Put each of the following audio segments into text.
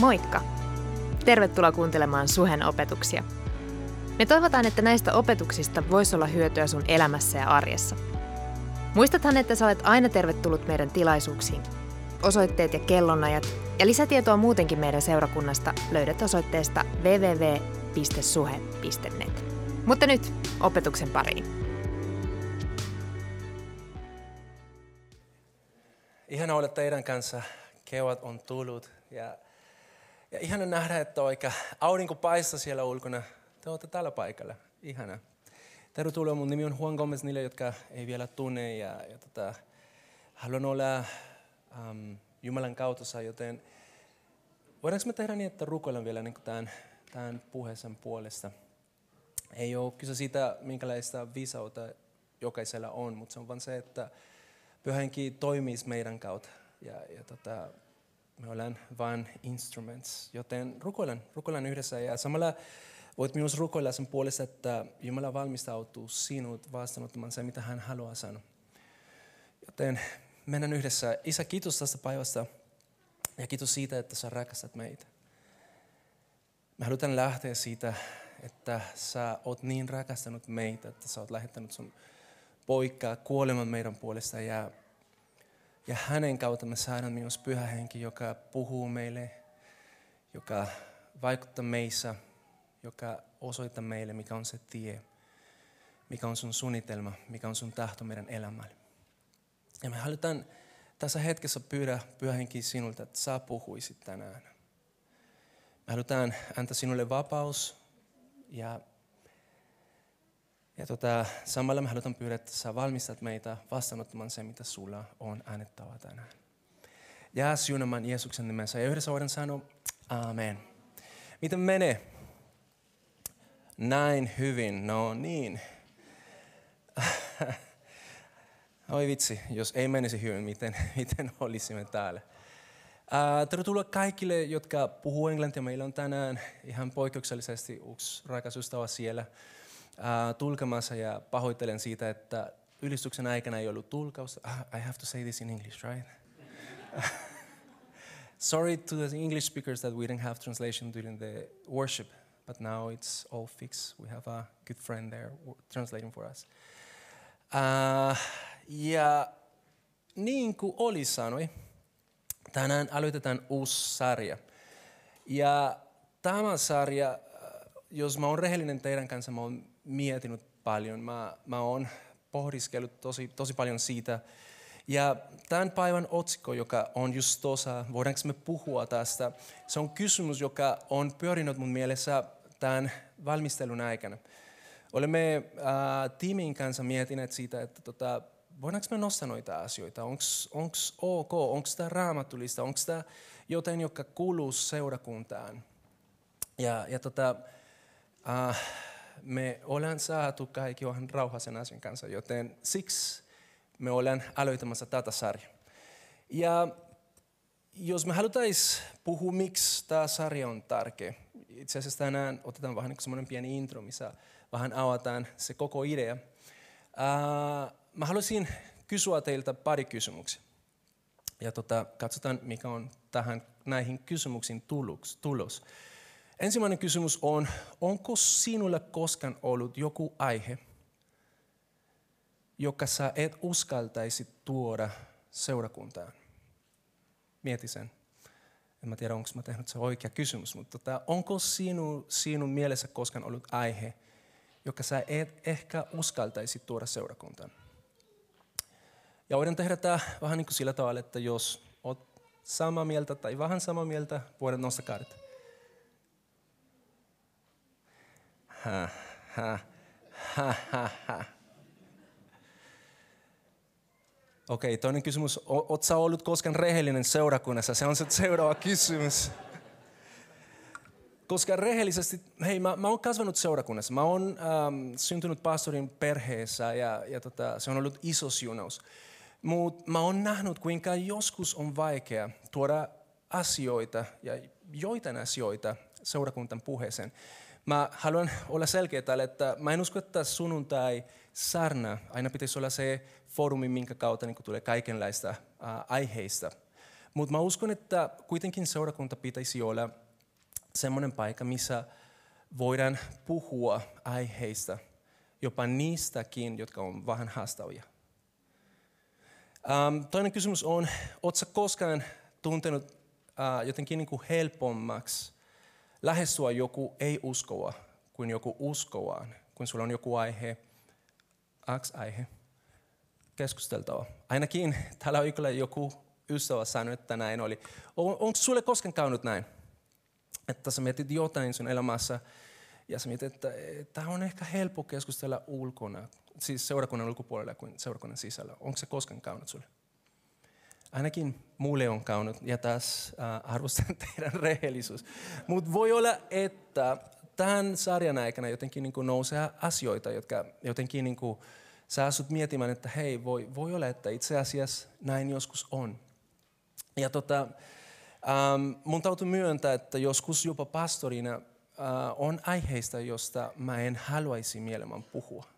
Moikka! Tervetuloa kuuntelemaan Suhen opetuksia. Me toivotaan, että näistä opetuksista voisi olla hyötyä sun elämässä ja arjessa. Muistathan, että sä olet aina tervetullut meidän tilaisuuksiin. Osoitteet ja kellonajat ja lisätietoa muutenkin meidän seurakunnasta löydät osoitteesta www.suhe.net. Mutta nyt opetuksen pariin. Ihana olla teidän kanssa. Kevät on tullut ja ja ihana nähdä, että oikein aurinko paistaa siellä ulkona. Te olette tällä paikalla. Ihana. Tervetuloa, mun nimi on Juan Gomez niille, jotka ei vielä tunne. Ja, ja tota, haluan olla um, Jumalan kautta, joten voidaanko me tehdä niin, että rukoillaan vielä niin tämän, tämän puheen puolesta. Ei ole kyse siitä, minkälaista viisautta jokaisella on, mutta se on vain se, että pyhänkin toimisi meidän kautta. Ja, ja tota, me ollaan vain instruments, joten rukoillaan, rukoillaan yhdessä ja samalla voit myös rukoilla sen puolesta, että Jumala valmistautuu sinut vastaanottamaan se, mitä hän haluaa sanoa. Joten mennään yhdessä. Isä, kiitos tästä päivästä ja kiitos siitä, että sä rakastat meitä. Me halutaan lähteä siitä, että sä oot niin rakastanut meitä, että sä oot lähettänyt sun poikaa kuoleman meidän puolesta ja ja hänen kautta me saadaan myös pyhä henki, joka puhuu meille, joka vaikuttaa meissä, joka osoittaa meille, mikä on se tie, mikä on sun suunnitelma, mikä on sun tahto meidän elämälle. Ja me halutaan tässä hetkessä pyydä pyhä henki sinulta, että sä puhuisit tänään. Me halutaan antaa sinulle vapaus ja ja tota, samalla me halutaan pyydä, että sä valmistat meitä vastaanottamaan se, mitä sulla on annettava tänään. Ja siunamaan Jeesuksen nimessä. Ja yhdessä voidaan sanoa, amen. Miten menee? Näin hyvin, no niin. Oi vitsi, jos ei menisi hyvin, miten, miten olisimme täällä. Uh, tervetuloa kaikille, jotka puhuu englantia. Meillä on tänään ihan poikkeuksellisesti yksi rakas ystävä siellä tulkemassa ja pahoittelen siitä, että ylistyksen aikana ei ollut tulkaus. Uh, I have to say this in English, right? Sorry to the English speakers that we didn't have translation during the worship, but now it's all fixed. We have a good friend there translating for us. Uh, ja niin kuin Oli sanoi, tänään aloitetaan uusi sarja. Ja tämä sarja, jos mä oon rehellinen teidän kanssa, mä oon mietinyt paljon. Mä, mä oon pohdiskellut tosi, tosi paljon siitä. Ja tämän päivän otsikko, joka on just tuossa, voidaanko me puhua tästä, se on kysymys, joka on pyörinyt mun mielessä tämän valmistelun aikana. Olemme äh, tiimin kanssa mietineet siitä, että tota, voidaanko me nostaa noita asioita, onko ok, onko tämä raamatullista, onko tämä jotain, joka kuuluu seurakuntaan. Ja, ja tota, äh, me ollaan saatu kaikki ihan rauhaisen asian kanssa, joten siksi me ollaan aloittamassa tätä sarjaa. Ja jos me halutais puhua, miksi tämä sarja on tärkeä, itse asiassa tänään otetaan vähän niin semmoinen pieni intro, missä vähän avataan se koko idea. Uh, mä haluaisin kysyä teiltä pari kysymyksiä. Ja tota, katsotaan, mikä on tähän näihin kysymyksiin tulos. tulos. Ensimmäinen kysymys on, onko sinulle koskaan ollut joku aihe, joka sä et uskaltaisi tuoda seurakuntaan? Mieti sen. En mä tiedä, onko mä tehnyt se oikea kysymys, mutta tota, onko sinu, sinun mielessä koskaan ollut aihe, joka sä et ehkä uskaltaisi tuoda seurakuntaan? Ja voidaan tehdä tämä vähän niin kuin sillä tavalla, että jos olet samaa mieltä tai vähän samaa mieltä, voidaan nostaa kädet. Okei, okay, toinen kysymys. Oletko ollut koskaan rehellinen seurakunnassa? Se on se seuraava kysymys. Koska rehellisesti, hei mä, mä oon kasvanut seurakunnassa. Mä oon ähm, syntynyt pastorin perheessä ja, ja tota, se on ollut iso siunaus. Mutta mä oon nähnyt, kuinka joskus on vaikea tuoda asioita ja joitain asioita seurakuntan puheeseen. Mä haluan olla selkeä täällä, että mä en usko, että sunnuntai sarna aina pitäisi olla se foorumi, minkä kautta niin tulee kaikenlaista äh, aiheista. Mutta mä uskon, että kuitenkin seurakunta pitäisi olla semmoinen paikka, missä voidaan puhua aiheista, jopa niistäkin, jotka on vähän haastavia. Um, toinen kysymys on, oletko koskaan tuntenut uh, jotenkin niin kuin helpommaksi lähestyä joku ei-uskoa kuin joku uskoaan, kun sulla on joku aihe, X-aihe, keskusteltava. Ainakin täällä on kyllä joku ystävä sanoi, että näin oli. On, onko sulle koskaan käynyt näin? Että sä mietit jotain sun elämässä ja sä mietit, että tämä on ehkä helppo keskustella ulkona, siis seurakunnan ulkopuolella kuin seurakunnan sisällä. Onko se koskaan käynyt sulle? Ainakin mulle on käynyt, ja taas äh, arvostan teidän rehellisyys. Mutta voi olla, että tämän sarjan aikana jotenkin niin nousee asioita, jotka jotenkin niin kuin, sä miettimään, että hei, voi, voi olla, että itse asiassa näin joskus on. Ja tota, ähm, mun täytyy myöntää, että joskus jopa pastorina äh, on aiheista, josta mä en haluaisi mielemmän puhua.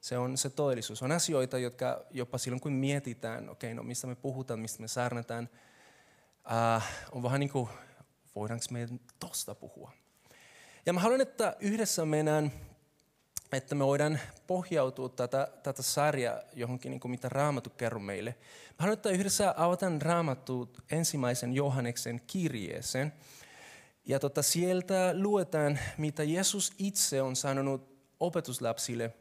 Se on se todellisuus. On asioita, jotka jopa silloin kun mietitään, okei, okay, no mistä me puhutaan, mistä me saarnataan, äh, on vähän niin kuin, voidaanko me tosta puhua. Ja mä haluan, että yhdessä mennään, että me voidaan pohjautua tätä, tätä sarjaa johonkin, niin kuin mitä Raamattu kerro meille. Mä haluan, että yhdessä avataan Raamattu ensimmäisen Johanneksen kirjeeseen. Ja tota, sieltä luetaan, mitä Jeesus itse on sanonut opetuslapsille.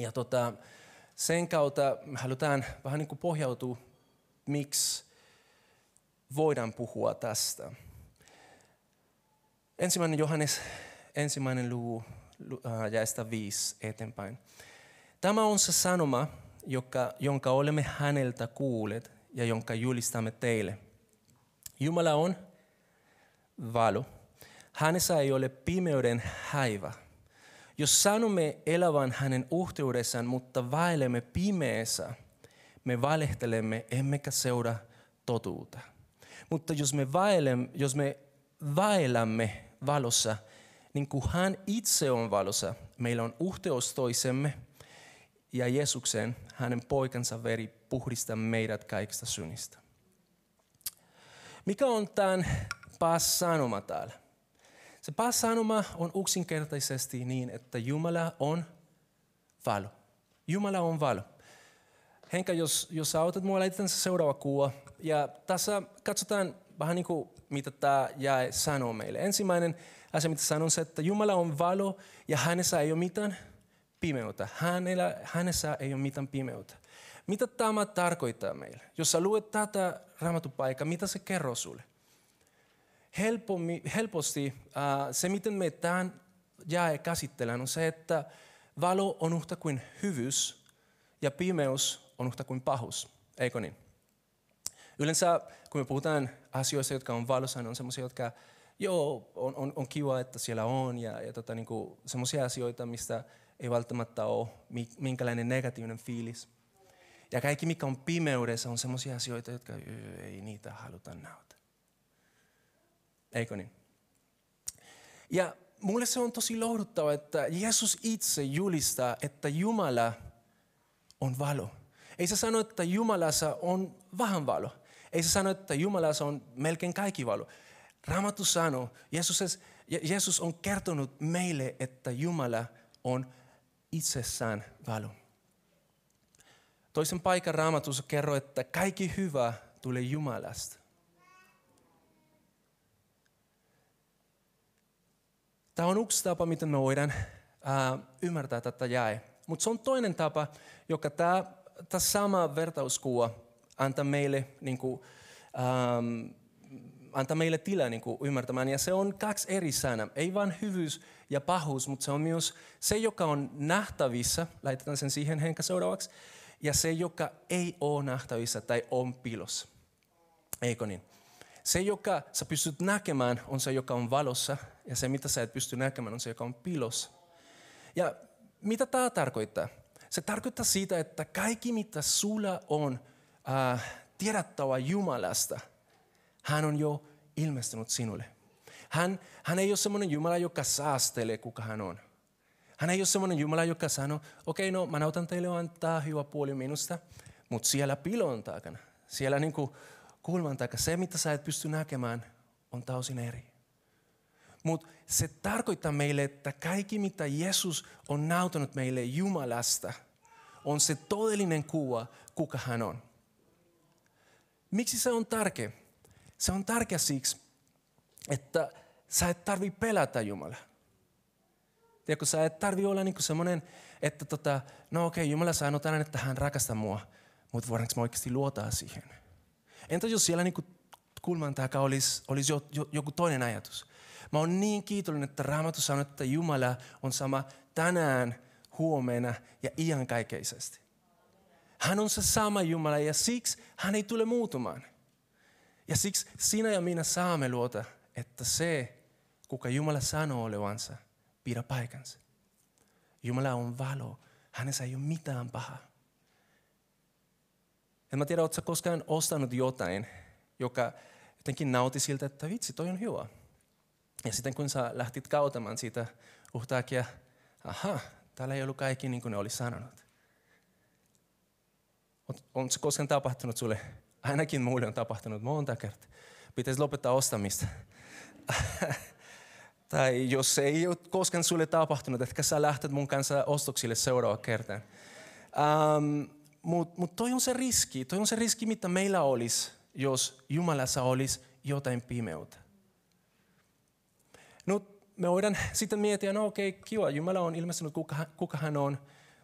Ja tota, sen kautta halutaan vähän niin kuin pohjautua, miksi voidaan puhua tästä. Ensimmäinen Johannes, ensimmäinen luku, äh, jäistä viisi eteenpäin. Tämä on se sanoma, joka, jonka olemme häneltä kuulleet ja jonka julistamme teille. Jumala on valo. Hänessä ei ole pimeyden häivä. Jos sanomme elävän hänen uhteudessaan, mutta vaelemme pimeässä, me valehtelemme emmekä seura totuutta. Mutta jos me, vaelemme, jos me vaellamme valossa, niin kuin hän itse on valossa, meillä on yhteys toisemme ja Jeesuksen, hänen poikansa veri puhdistaa meidät kaikista synistä. Mikä on tämän paas sanoma täällä? Se paas sanoma on yksinkertaisesti niin, että Jumala on valo. Jumala on valo. Henka, jos, jos autat mua, laitetaan se seuraava kuva. Ja tässä katsotaan vähän niin kuin mitä tämä jäi sanoo meille. Ensimmäinen asia, mitä sanon, on se, että Jumala on valo ja hänessä ei ole mitään pimeyttä. Hänellä, hänessä ei ole mitään pimeyttä. Mitä tämä tarkoittaa meille? Jos sä luet tätä raamatupaikkaa, mitä se kerroo sulle? Helposti äh, se, miten me tämän jäi käsitellään, on se, että valo on yhtä kuin hyvyys ja pimeys on yhtä kuin pahuus. Eikö niin? Yleensä kun me puhutaan asioista, jotka on valossa, niin on sellaisia, jotka joo, on, on, on kiva, että siellä on ja, ja tota, niin sellaisia asioita, mistä ei välttämättä ole minkälainen negatiivinen fiilis. Ja kaikki, mikä on pimeydessä, on sellaisia asioita, jotka ei niitä haluta näyttää. Eikö niin? Ja mulle se on tosi lohduttava, että Jeesus itse julistaa, että Jumala on valo. Ei se sano, että Jumalassa on vähän valo. Ei se sano, että Jumalassa on melkein kaikki valo. Raamattu sanoo, Jeesus, Jeesus on kertonut meille, että Jumala on itsessään valo. Toisen paikan raamatussa kerro, että kaikki hyvä tulee Jumalasta. Tämä on yksi tapa, miten me voidaan ää, ymmärtää tätä jäi. Mutta se on toinen tapa, joka tämä, sama vertauskuva antaa meille, niin kuin, ähm, antaa meille tilaa niin kuin ymmärtämään. Ja se on kaksi eri sanaa. Ei vain hyvyys ja pahuus, mutta se on myös se, joka on nähtävissä. Laitetaan sen siihen henkä seuraavaksi. Ja se, joka ei ole nähtävissä tai on pilos. Eikö niin? Se, joka sä pystyt näkemään, on se, joka on valossa. Ja se, mitä sä et pysty näkemään, on se, joka on pilos. Ja mitä tämä tarkoittaa? Se tarkoittaa sitä, että kaikki mitä sulla on äh, tiedettävä Jumalasta, hän on jo ilmestynyt sinulle. Hän, hän ei ole semmoinen Jumala, joka saastelee, kuka hän on. Hän ei ole semmoinen Jumala, joka sanoo, okei, okay, no mä nautan teille antaa hyvä puoli minusta, mutta siellä pilon takana, siellä niin kuin kulman takaa. Se, mitä sä et pysty näkemään, on täysin eri. Mutta se tarkoittaa meille, että kaikki mitä Jeesus on näyttänyt meille Jumalasta, on se todellinen kuva, kuka hän on. Miksi se on tärkeä? Se on tärkeä siksi, että sä et tarvi pelätä Jumalaa. Tiedätkö, sä et tarvi olla niin semmoinen, että tota, no okei, Jumala sanoo tänään, että hän rakastaa mua, mutta voidaanko mä oikeasti luottaa siihen? Entä jos siellä niin kulman takaa olisi, olisi jo, jo, joku toinen ajatus? Mä oon niin kiitollinen, että Raamattu sanoo, että Jumala on sama tänään, huomenna ja iankaikeisesti. Hän on se sama Jumala ja siksi hän ei tule muutumaan. Ja siksi sinä ja minä saamme luota, että se, kuka Jumala sanoo olevansa, pidä paikansa. Jumala on valo. Hänessä ei ole mitään pahaa. En mä tiedä, oletko koskaan ostanut jotain, joka jotenkin nauti siltä, että vitsi, toi on hyvä. Ja sitten kun sä lähtit kautamaan siitä uhtakia, aha, täällä ei ollut kaikki niin kuin ne oli sanonut. On, on se koskaan tapahtunut sulle? Ainakin mulle on tapahtunut monta kertaa. Pitäisi lopettaa ostamista. tai jos ei ole koskaan sulle tapahtunut, ehkä sä lähtet mun kanssa ostoksille seuraava kertaa. Um, Mutta mut toi on se riski, toi on se riski, mitä meillä olisi, jos Jumalassa olisi jotain pimeyttä. No, me voidaan sitten miettiä, no okei, okay, kiva, Jumala on ilmestynyt, kuka, kuka hän on,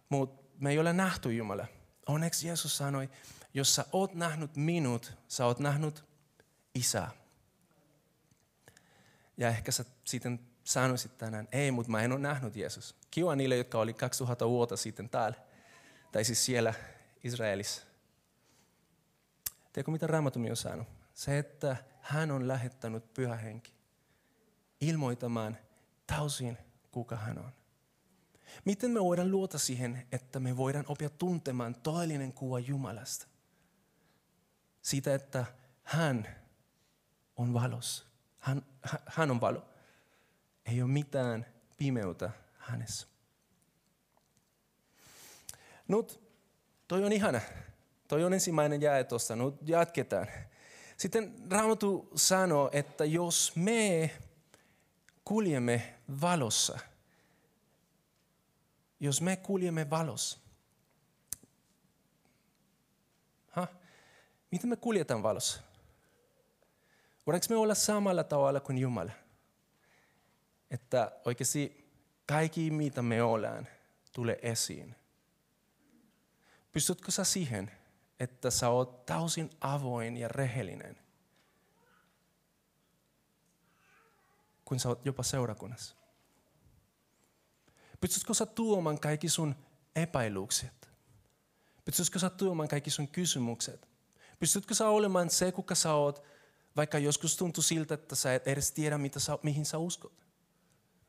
mutta me ei ole nähty Jumala. Onneksi Jeesus sanoi, jos sä oot nähnyt minut, sä oot nähnyt isää. Ja ehkä sä sitten sanoisit tänään, ei, mutta mä en ole nähnyt Jeesus. Kiva niille, jotka oli 2000 vuotta sitten täällä, tai siis siellä Israelissa. Tiedätkö, mitä Raamatumi on sanonut? Se, että hän on lähettänyt pyhä henki ilmoitamaan täysin, kuka hän on. Miten me voidaan luota siihen, että me voidaan oppia tuntemaan todellinen kuva Jumalasta? Siitä, että hän on valos. Hän, hän on valo. Ei ole mitään pimeyttä hänessä. Nyt, toi on ihana. Toi on ensimmäinen jae tuossa. Nyt jatketaan. Sitten Raamattu sanoo, että jos me kuljemme valossa, jos me kuljemme valossa, ha? miten me kuljetaan valossa? Voidaanko me olla samalla tavalla kuin Jumala? Että oikeasti kaikki, mitä me ollaan, tulee esiin. Pystytkö sä siihen, että sä oot täysin avoin ja rehellinen? kun sä oot jopa seurakunnassa? Pystyisikö sä tuomaan kaikki sun epäilykset? Pystyisikö sä tuomaan kaikki sun kysymykset? Pystytkö sä olemaan se, kuka sä oot, vaikka joskus tuntuu siltä, että sä et edes tiedä, mitä sä, mihin sä uskot?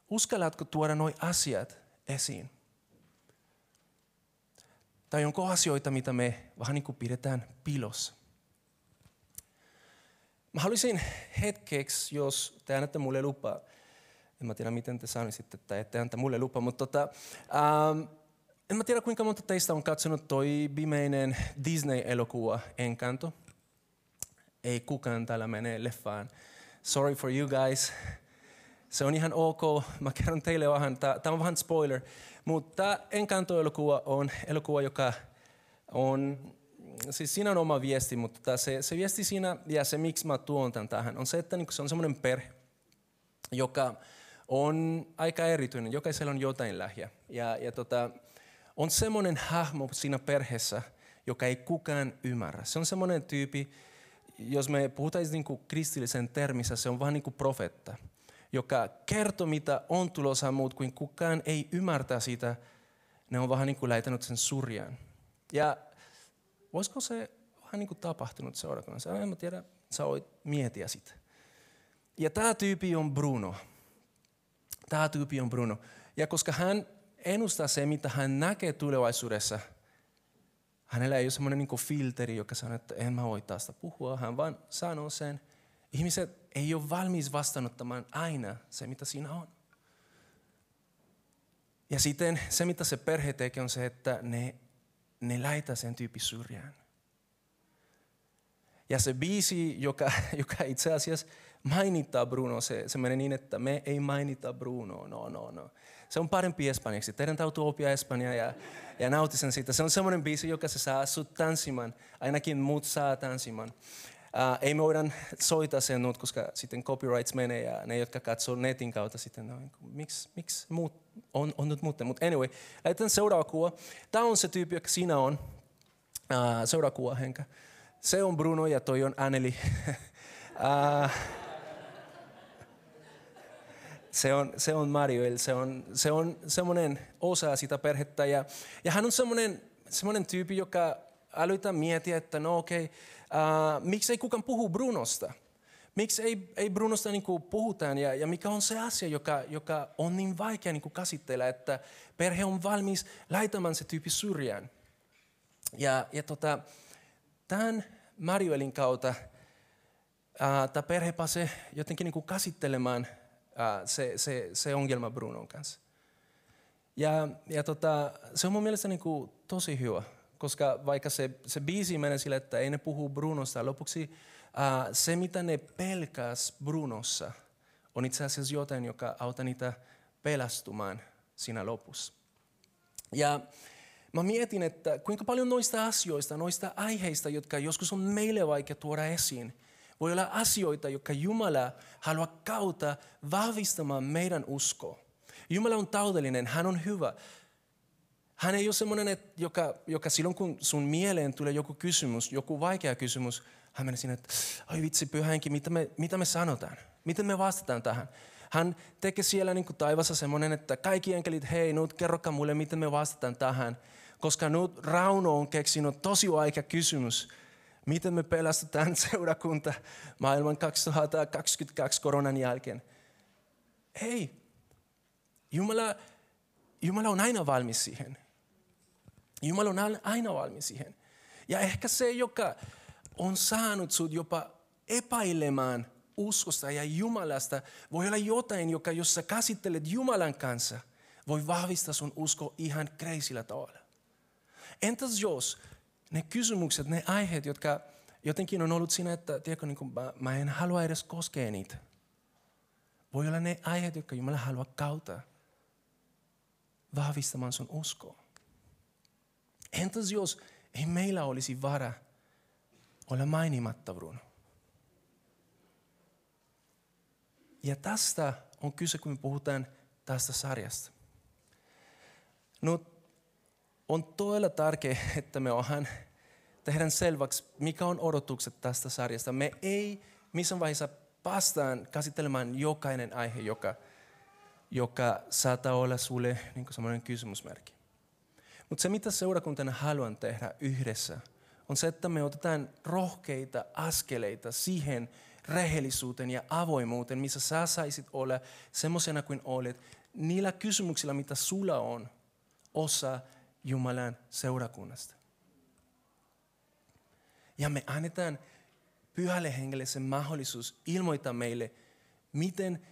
Uskallatko tuoda nuo asiat esiin? Tai onko asioita, mitä me vähän niin kuin pidetään pilossa? Mä haluaisin hetkeksi, jos te annatte mulle lupaa, en mä tiedä miten te sanoisitte, että ette anta mulle lupaa, mutta tota, ähm, en mä tiedä kuinka monta teistä on katsonut toi viimeinen Disney-elokuva Encanto. Ei kukaan täällä mene leffaan. Sorry for you guys. Se on ihan ok. Mä kerron teille vähän, tämä on vähän spoiler. Mutta Encanto-elokuva on elokuva, joka on siis siinä on oma viesti, mutta se, se viesti siinä ja se miksi mä tuon tämän tähän on se, että niin se on semmoinen perhe, joka on aika erityinen. Jokaisella on jotain lähiä. Ja, ja tota, on semmoinen hahmo siinä perheessä, joka ei kukaan ymmärrä. Se on semmoinen tyyppi, jos me puhutaan niin kristillisen termissä, se on vähän niin kuin profetta, joka kertoo, mitä on tulossa muut kuin kukaan ei ymmärtää sitä. Ne on vähän niin kuin laitanut sen surjaan. Ja Voisiko se vähän niin kuin tapahtunut seurakunnassa? En mä tiedä, sä voit miettiä sitä. Ja tämä tyyppi on Bruno. Tämä tyyppi on Bruno. Ja koska hän ennustaa se, mitä hän näkee tulevaisuudessa, hänellä ei ole semmoinen niin filteri, joka sanoo, että en mä voi tästä puhua. Hän vaan sanoo sen. Ihmiset ei ole valmis vastaanottamaan aina se, mitä siinä on. Ja sitten se, mitä se perhe tekee, on se, että ne ne laita sen tyyppi syrjään. Ja se biisi, joka, joka itse asiassa mainittaa Bruno, se, se menee niin, että me ei mainita Bruno, no, no, no. Se on parempi espanjaksi. Teidän täytyy oppia espanjaa ja, ja nauti sen siitä. Se on semmoinen biisi, joka se saa sut tanssimaan. Ainakin muut saa tanssimaan. Uh, ei me voida soittaa sen nyt, koska sitten copyrights menee ja ne, jotka katsoo netin kautta sitten, no, miksi, miksi muut, on, on nyt muuten. Mutta anyway, lähdetään seuraava kuva. Tämä on se tyyppi, joka siinä on. Uh, seuraava kuva, Henka. Se on Bruno ja toi on Anneli. uh, se on, se on Mariel, se on, se on semmoinen osa sitä perhettä. Ja, ja hän on semmoinen, semmoinen tyyppi, joka älytä miettiä, että no okei, okay, uh, miksi ei kukaan puhu Brunosta? Miksi ei, ei Brunosta niin kuin puhutaan ja, ja mikä on se asia, joka, joka on niin vaikea niin kuin käsitellä, että perhe on valmis laitamaan se tyyppi syrjään. Ja, ja tota, tämän Marielin kautta tämä perhe pääsee jotenkin niin kuin käsittelemään se, se, se ongelma Brunon kanssa. Ja, ja tota, se on mun mielestä niin kuin tosi hyvä koska vaikka se, se biisi menee sille, että ei ne puhu Brunosta, lopuksi uh, se mitä ne pelkäs Brunossa on itse asiassa jotain, joka auttaa niitä pelastumaan siinä lopussa. Ja mä mietin, että kuinka paljon noista asioista, noista aiheista, jotka joskus on meille vaikea tuoda esiin, voi olla asioita, jotka Jumala haluaa kautta vahvistamaan meidän uskoa. Jumala on taudellinen, hän on hyvä. Hän ei ole sellainen, joka, joka silloin kun sun mieleen tulee joku kysymys, joku vaikea kysymys, hän menee sinne, että oi vitsi pyhänkin, mitä me, mitä me sanotaan? Miten me vastataan tähän? Hän tekee siellä niin kuin taivassa semmoinen, että kaikki enkelit, hei, nyt kerrokaa mulle, miten me vastataan tähän. Koska nyt Rauno on keksinyt tosi vaikea kysymys. Miten me pelastetaan seurakunta maailman 2022 koronan jälkeen? Hei, Jumala, Jumala on aina valmis siihen. Jumala on aina valmis siihen. Ja ehkä se, joka on saanut sinut jopa epäilemään uskosta ja Jumalasta, voi olla jotain, joka jos sä käsittelet Jumalan kanssa, voi vahvistaa sun usko ihan kreisillä tavalla. Entäs jos ne kysymykset, ne aiheet, jotka jotenkin on ollut siinä, että tiedätkö, niin kuin, mä, mä en halua edes koskea niitä. Voi olla ne aiheet, jotka Jumala haluaa kautta vahvistamaan sun uskoa. Entäs jos ei meillä olisi vara olla mainimatta Bruno? Ja tästä on kyse, kun me puhutaan tästä sarjasta. No, on todella tärkeää, että me ohan tehdään selväksi, mikä on odotukset tästä sarjasta. Me ei missään vaiheessa päästään käsittelemään jokainen aihe, joka, joka saattaa olla sulle niin semmoinen kysymysmerkki. Mutta se, mitä seurakuntana haluan tehdä yhdessä, on se, että me otetaan rohkeita askeleita siihen rehellisuuteen ja avoimuuteen, missä sä saisit olla semmoisena kuin olet, niillä kysymyksillä, mitä sulla on, osa Jumalan seurakunnasta. Ja me annetaan pyhälle hengelle se mahdollisuus ilmoittaa meille, miten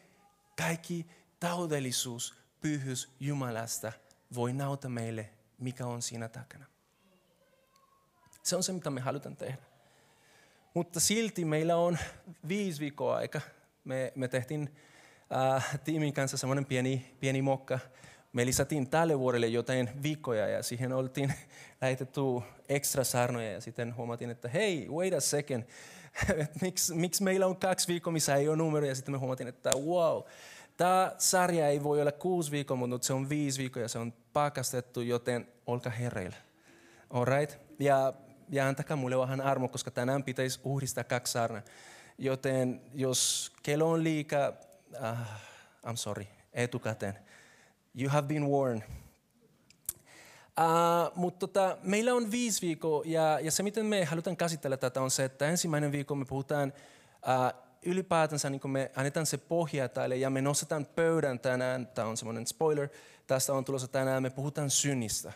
kaikki taudellisuus, pyhyys Jumalasta voi nauta meille mikä on siinä takana. Se on se, mitä me halutaan tehdä. Mutta silti meillä on viisi viikkoa aika. Me, me tehtiin äh, tiimin kanssa semmoinen pieni, pieni mokka. Me lisättiin tälle vuodelle jotain viikkoja ja siihen oltiin lähetetty ekstra sarnoja ja sitten huomattiin, että hei, wait a second, miksi, miksi meillä on kaksi viikkoa, missä ei ole numeroja ja sitten me huomattiin, että wow, Tämä sarja ei voi olla kuusi viikkoa, mutta se on viisi viikkoa ja se on pakastettu, joten olkaa hereillä. Alright? Ja, ja antakaa mulle vähän armo, koska tänään pitäisi uhdistaa kaksi sarnaa. Joten jos kello on liikaa, uh, I'm sorry, etukäteen. You have been warned. Uh, mutta tota, meillä on viisi viikkoa ja, ja se, miten me halutaan käsitellä tätä, on se, että ensimmäinen viikko me puhutaan uh, ylipäätänsä niin me annetaan se pohja tälle ja me nostetaan pöydän tänään, tämä on semmoinen spoiler, tästä on tulossa tänään, me puhutaan synnistä.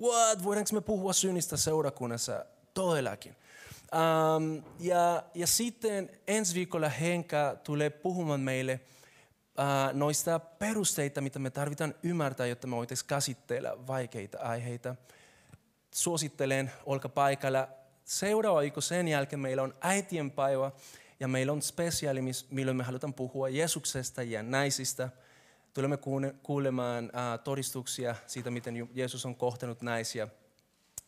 What? Voidaanko me puhua synnistä seurakunnassa? Todellakin. Um, ja, ja sitten ensi viikolla Henka tulee puhumaan meille uh, noista perusteita, mitä me tarvitaan ymmärtää, jotta me voitaisiin käsitellä vaikeita aiheita. Suosittelen, olka paikalla, seuraava viikko sen jälkeen meillä on äitien päivä ja meillä on spesiaali, milloin me halutaan puhua Jeesuksesta ja naisista. Tulemme kuulemaan todistuksia siitä, miten Jeesus on kohtanut naisia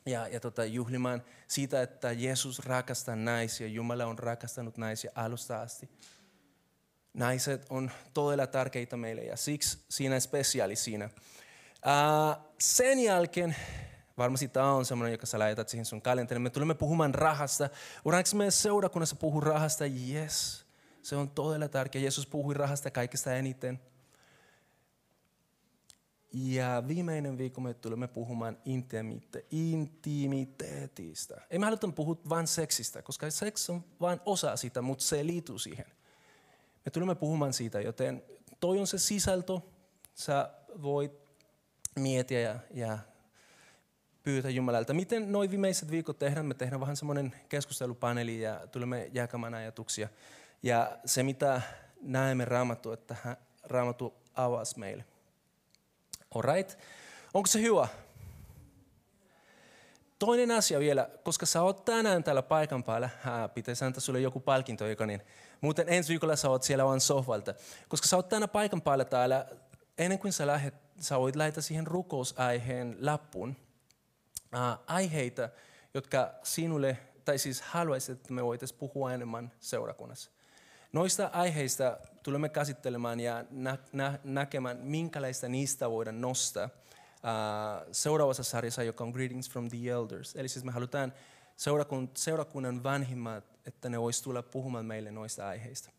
ja, ja tota, juhlimaan siitä, että Jeesus rakastaa naisia, Jumala on rakastanut naisia alusta asti. Naiset on todella tärkeitä meille ja siksi siinä spesiaali siinä. Uh, sen jälkeen, varmasti tämä on semmoinen, joka sä lähetät siihen sun kalenteriin, me tulemme puhumaan rahasta. Voidaanko me seurakunnassa puhua rahasta? Yes, se on todella tärkeä. Jeesus puhui rahasta kaikista eniten. Ja viimeinen viikko me tulemme puhumaan intimite- intimiteetistä. Ei me haluta puhua vain seksistä, koska seks on vain osa sitä, mutta se liittyy siihen. Me tulemme puhumaan siitä, joten toi on se sisältö. Sä voit miettiä ja, ja pyytää Jumalalta. Miten noin viimeiset viikot tehdään? Me tehdään vähän semmoinen keskustelupaneeli ja tulemme jakamaan ajatuksia. Ja se, mitä näemme raamattu, että raamattu avasi meille. Alright. Onko se hyvä? Toinen asia vielä, koska sä oot tänään täällä paikan päällä, pitäisi antaa sulle joku palkinto, joka niin. Muuten ensi viikolla sä oot siellä vaan sohvalta. Koska sä oot tänään paikan päällä täällä, ennen kuin sä lähet, sä voit laittaa siihen rukousaiheen lappuun. Äh, aiheita, jotka sinulle, tai siis haluaisit, että me voitaisiin puhua enemmän seurakunnassa. Noista aiheista tulemme käsittelemään ja nä- nä- näkemään, minkälaista niistä voidaan nostaa uh, seuraavassa sarjassa, joka on Greetings from the Elders. Eli siis me halutaan seurakun, seurakunnan vanhimmat, että ne voisivat tulla puhumaan meille noista aiheista.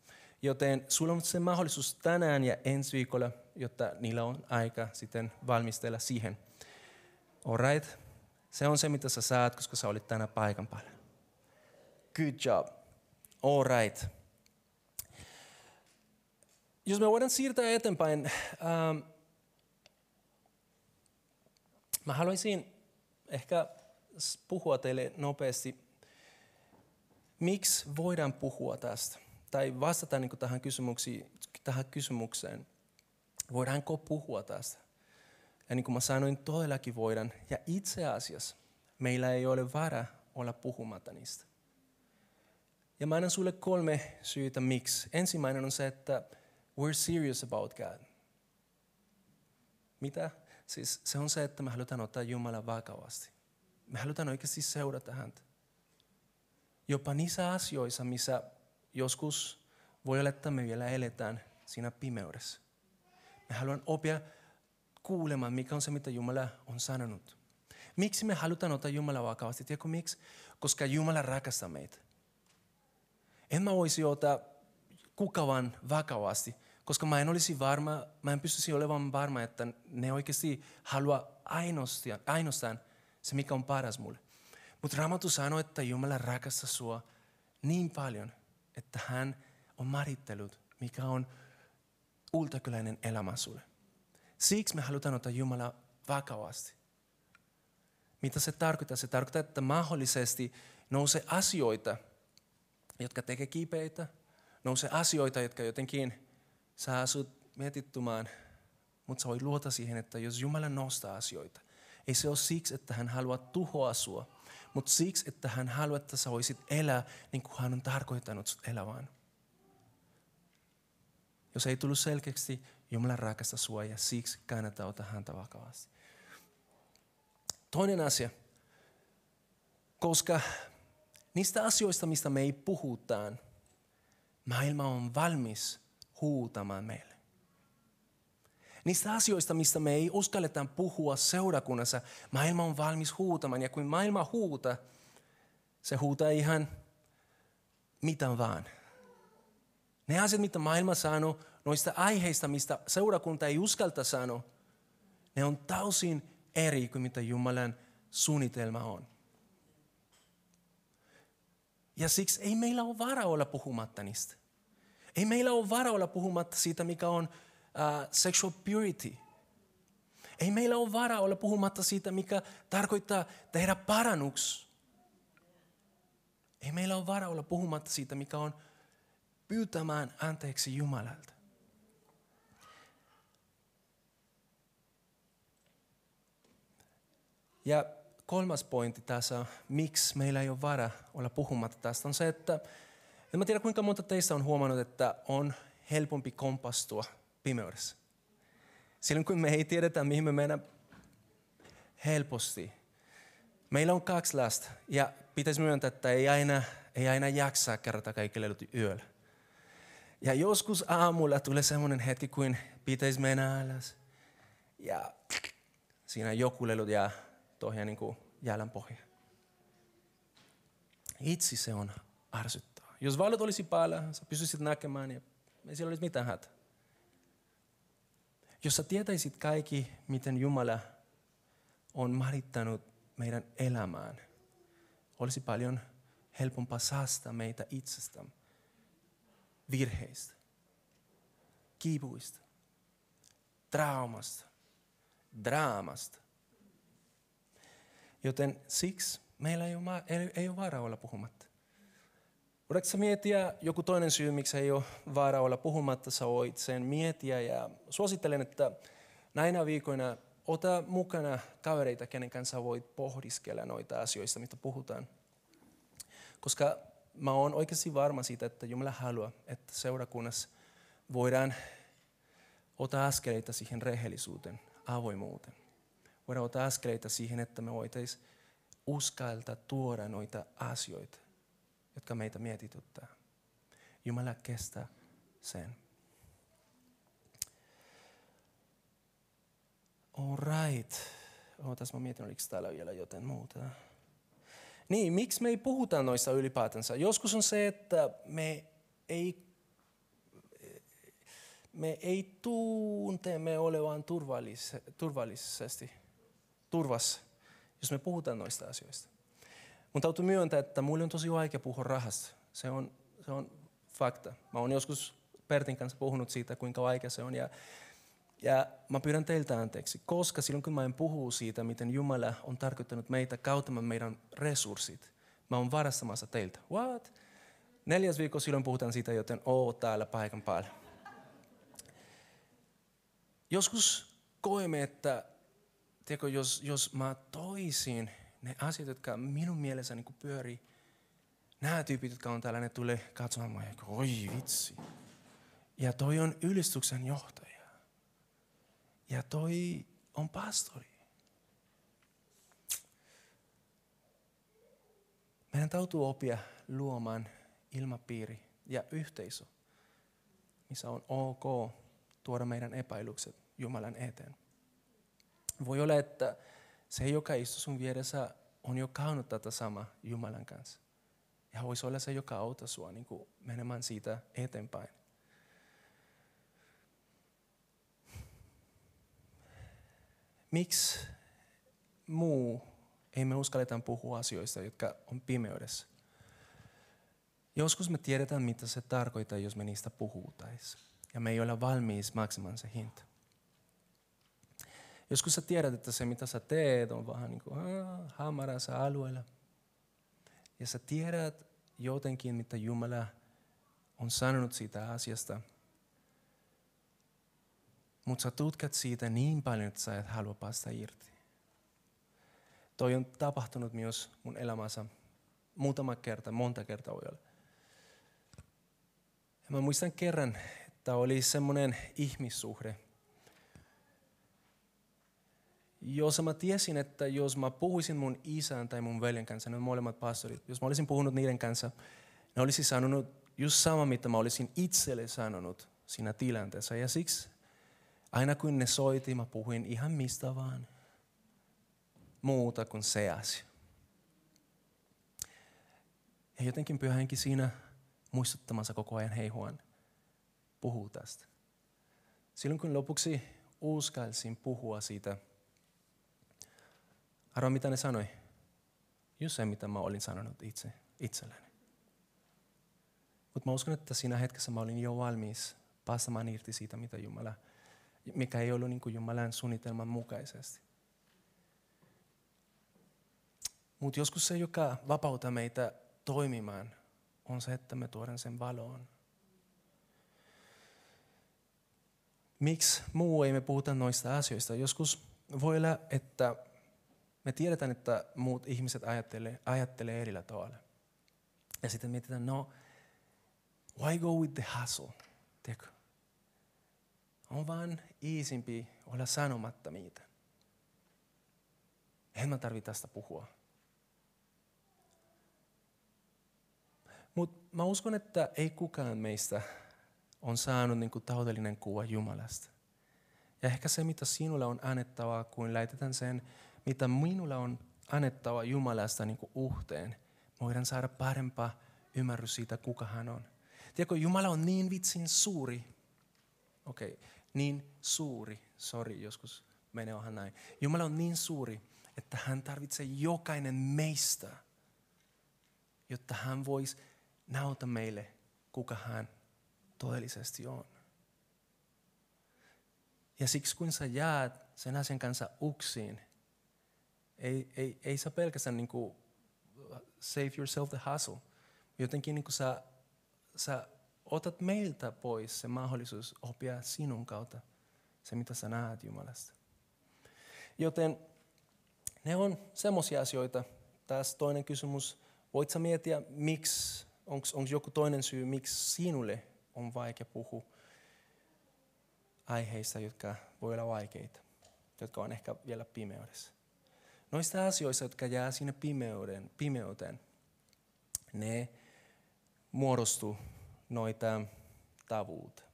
Joten sulla on se mahdollisuus tänään ja ensi viikolla, jotta niillä on aika sitten valmistella siihen. Alright? Se on se, mitä sä saat, koska sä olit tänä paikan päällä. Good job. Alright jos me voidaan siirtää eteenpäin, ähm, mä haluaisin ehkä puhua teille nopeasti, miksi voidaan puhua tästä, tai vastata niin tähän, tähän kysymykseen, voidaanko puhua tästä. Ja niin kuin mä sanoin, todellakin voidaan. Ja itse asiassa meillä ei ole vara olla puhumatta niistä. Ja mä annan sulle kolme syytä miksi. Ensimmäinen on se, että We're serious about God. Mitä? Siis se on se, että me halutaan ottaa Jumalan vakavasti. Me halutaan oikeasti seurata häntä. Jopa niissä asioissa, missä joskus voi olla, että me vielä eletään siinä pimeydessä. Me haluan oppia kuulemaan, mikä on se, mitä Jumala on sanonut. Miksi me halutaan ottaa Jumala vakavasti? Tiedätkö miksi? Koska Jumala rakastaa meitä. En mä voisi ottaa kuka vaan vakavasti, koska mä en olisi varma, mä en pystyisi olemaan varma, että ne oikeasti haluaa ainoastaan, ainoastaan se, mikä on paras mulle. Mutta Raamattu sanoo, että Jumala rakastaa sua niin paljon, että hän on määrittelut, mikä on ultakyläinen elämä sulle. Siksi me halutaan ottaa Jumala vakavasti. Mitä se tarkoittaa? Se tarkoittaa, että mahdollisesti nousee asioita, jotka tekee kipeitä, nousee asioita, jotka jotenkin sä asut mietittumaan, mutta sä voit luota siihen, että jos Jumala nostaa asioita, ei se ole siksi, että hän haluaa tuhoa sua, mutta siksi, että hän haluaa, että sä voisit elää niin kuin hän on tarkoittanut sut elävään. Jos ei tullut selkeästi, Jumala rakastaa sua ja siksi kannattaa ottaa häntä vakavasti. Toinen asia, koska niistä asioista, mistä me ei puhutaan, maailma on valmis huutamaan meille. Niistä asioista, mistä me ei uskalleta puhua seurakunnassa, maailma on valmis huutamaan. Ja kun maailma huuta, se huutaa ihan mitä vaan. Ne asiat, mitä maailma sanoo, noista aiheista, mistä seurakunta ei uskalta sanoa, ne on täysin eri kuin mitä Jumalan suunnitelma on. Ja siksi ei meillä ole varaa olla puhumatta niistä. Ei meillä ole varaa olla puhumatta siitä, mikä on uh, sexual purity. Ei meillä ole varaa olla puhumatta siitä, mikä tarkoittaa tehdä parannuks. Ei meillä ole varaa olla puhumatta siitä, mikä on pyytämään anteeksi Jumalalta. Ja kolmas pointti tässä, miksi meillä ei ole vara olla puhumatta tästä, on se, että en mä tiedä kuinka monta teistä on huomannut, että on helpompi kompastua pimeydessä. Silloin kun me ei tiedetä, mihin me mennään helposti. Meillä on kaksi lasta ja pitäisi myöntää, että ei aina, ei aina jaksaa kerrata kaikki lelut yöllä. Ja joskus aamulla tulee semmoinen hetki, kuin pitäisi mennä alas. Ja siinä joku lelut jää tuohon niin kuin jäälän pohja. Itse se on ärsyttävää. Jos valot olisi päällä, sä pystyisit näkemään ja ei siellä olisi mitään hätä. Jos sä tietäisit kaikki, miten Jumala on marittanut meidän elämään, olisi paljon helpompaa säästää meitä itsestämme, virheistä, kiipuista, traumasta, draamasta. Joten siksi meillä ei ole, ei, ei ole varaa olla puhumatta. Voidaanko miettiä joku toinen syy, miksi ei ole vaara olla puhumatta, sä voit sen miettiä ja suosittelen, että näinä viikoina ota mukana kavereita, kenen kanssa voit pohdiskella noita asioista, mitä puhutaan. Koska mä oon oikeasti varma siitä, että Jumala haluaa, että seurakunnassa voidaan ottaa askeleita siihen rehellisuuteen, avoimuuteen. Voidaan ottaa askeleita siihen, että me voitaisiin uskaltaa tuoda noita asioita jotka meitä mietityttää. Jumala kestää sen. All right. Ootas, mä mietin, oliko täällä vielä joten muuta. Niin, miksi me ei puhuta noista ylipäätänsä? Joskus on se, että me ei, me ei me olevan turvallis, turvallisesti, turvassa, jos me puhutaan noista asioista. Mun täytyy myöntää, että mulle on tosi vaikea puhua rahasta. Se on, se on fakta. Mä oon joskus Pertin kanssa puhunut siitä, kuinka vaikea se on. Ja, ja mä pyydän teiltä anteeksi, koska silloin kun mä en puhu siitä, miten Jumala on tarkoittanut meitä kauttamaan meidän resurssit, mä oon varastamassa teiltä. What? Neljäs viikko silloin puhutaan siitä, joten oo täällä paikan päällä. Joskus koemme, että tiedätkö, jos, jos mä toisin ne asiat, jotka minun mielessä niin pyörii, nämä tyypit, jotka on täällä, ne tulee katsomaan ja oi vitsi. Ja toi on ylistyksen johtaja. Ja toi on pastori. Meidän täytyy oppia luomaan ilmapiiri ja yhteisö, missä on ok tuoda meidän epäilykset Jumalan eteen. Voi olla, että se, joka istuu sun vieressä, on jo käynyt tätä sama Jumalan kanssa. Ja voisi olla se, joka auttaa sua niin menemään siitä eteenpäin. Miksi muu ei me uskalleta puhua asioista, jotka on pimeydessä? Joskus me tiedetään, mitä se tarkoittaa, jos me niistä puhutaan. Ja me ei ole valmis maksamaan se hinta. Joskus sä tiedät, että se mitä sä teet on vähän niin kuin hamarassa alueella. Ja sä tiedät jotenkin, mitä Jumala on sanonut siitä asiasta. Mutta sä tutkat siitä niin paljon, että sä et halua päästä irti. Toi on tapahtunut myös mun elämässä muutama kerta, monta kertaa voi olla. Ja mä muistan kerran, että oli semmoinen ihmissuhde, jos mä tiesin, että jos mä puhuisin mun isän tai mun veljen kanssa, ne molemmat pastorit, jos mä olisin puhunut niiden kanssa, ne olisi sanonut just sama, mitä mä olisin itselle sanonut siinä tilanteessa. Ja siksi aina kun ne soiti, mä puhuin ihan mistä vaan muuta kuin se asia. Ja jotenkin pyhänkin siinä muistuttamassa koko ajan, hei Juan, puhuu tästä. Silloin kun lopuksi uskalsin puhua siitä, Arvo, mitä ne sanoi? Just se, mitä mä olin sanonut itse, itselleni. Mutta mä uskon, että siinä hetkessä mä olin jo valmis päästämään irti siitä, mitä Jumala, mikä ei ollut niin kuin Jumalan suunnitelman mukaisesti. Mutta joskus se, joka vapauttaa meitä toimimaan, on se, että me tuodaan sen valoon. Miksi muu ei me puhuta noista asioista? Joskus voi olla, että Me tiedetään, että muut ihmiset ajattelee, ajattelee erillä tavalla. Ja sitten mietitään, no, why go with the hustle? Tiedätkö? On vaan iisimpi olla sanomatta mitään. En mä tarvitse tästä puhua. Mutta mä uskon, että ei kukaan meistä on saanut niin kuin taloudellinen kuva Jumalasta. Ja ehkä se, mitä sinulle on annettavaa, kun lähetetään sen, mitä minulla on annettava Jumalasta niin kuin uhteen, voidaan saada parempaa ymmärrys siitä, kuka hän on. Tiedätkö, Jumala on niin vitsin suuri. Okei, okay, niin suuri. Sori, joskus menee vähän näin. Jumala on niin suuri, että hän tarvitsee jokainen meistä, jotta hän voisi näytä meille, kuka hän todellisesti on. Ja siksi kun sä jäät sen asian kanssa uksiin, ei, ei, ei sä pelkästään niin kuin save yourself the hustle. Jotenkin niin kuin sä, sä otat meiltä pois se mahdollisuus oppia sinun kautta se, mitä sä näet Jumalasta. Joten ne on semmoisia asioita. Tässä toinen kysymys. Voit sä miettiä, miksi, onko joku toinen syy, miksi sinulle on vaikea puhua aiheista, jotka voi olla vaikeita, jotka on ehkä vielä pimeydessä. Noista asioista, jotka jää sinne pimeyden, pimeyteen, ne muodostuu noita tavuut.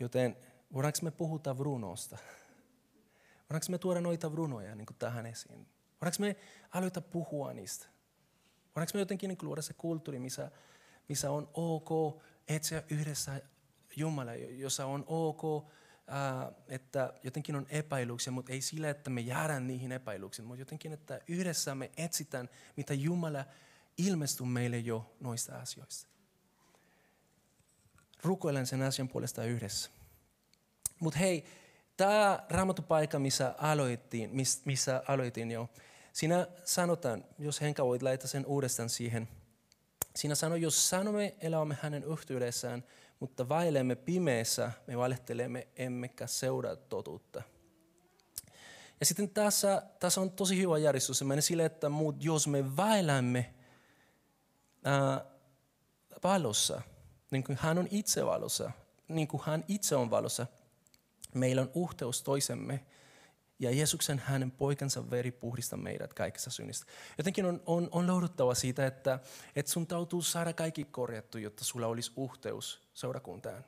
Joten voidaanko me puhuta runosta? Voidaanko me tuoda noita runoja niin tähän esiin? Voidaanko me aloita puhua niistä? Voidaanko me jotenkin niin luoda se kulttuuri, missä, missä on ok etsiä yhdessä Jumala, jossa on ok, että jotenkin on epäilyksiä, mutta ei sillä, että me jäädään niihin epäilyksiin, mutta jotenkin, että yhdessä me etsitään, mitä Jumala ilmestyy meille jo noista asioista. Rukoilen sen asian puolesta yhdessä. Mutta hei, tämä raamatupaikka, missä aloitin, missä aloitin jo, siinä sanotaan, jos Henka voit laittaa sen uudestaan siihen. Siinä sanoo, jos sanomme elämme hänen yhteydessään, mutta vailemme pimeässä, me valehtelemme emmekä seuraa totuutta. Ja sitten tässä, tässä on tosi hyvä järjestys. Se menee sille, että muut, jos me vailemme ää, valossa, niin kuin hän on itse valossa, niin kuin hän itse on valossa, meillä on uhteus toisemme ja Jeesuksen hänen poikansa veri puhdistaa meidät kaikessa synnistä. Jotenkin on, on, on louduttava siitä, että, että sun tautuu saada kaikki korjattu, jotta sulla olisi uhteus seurakuntaan.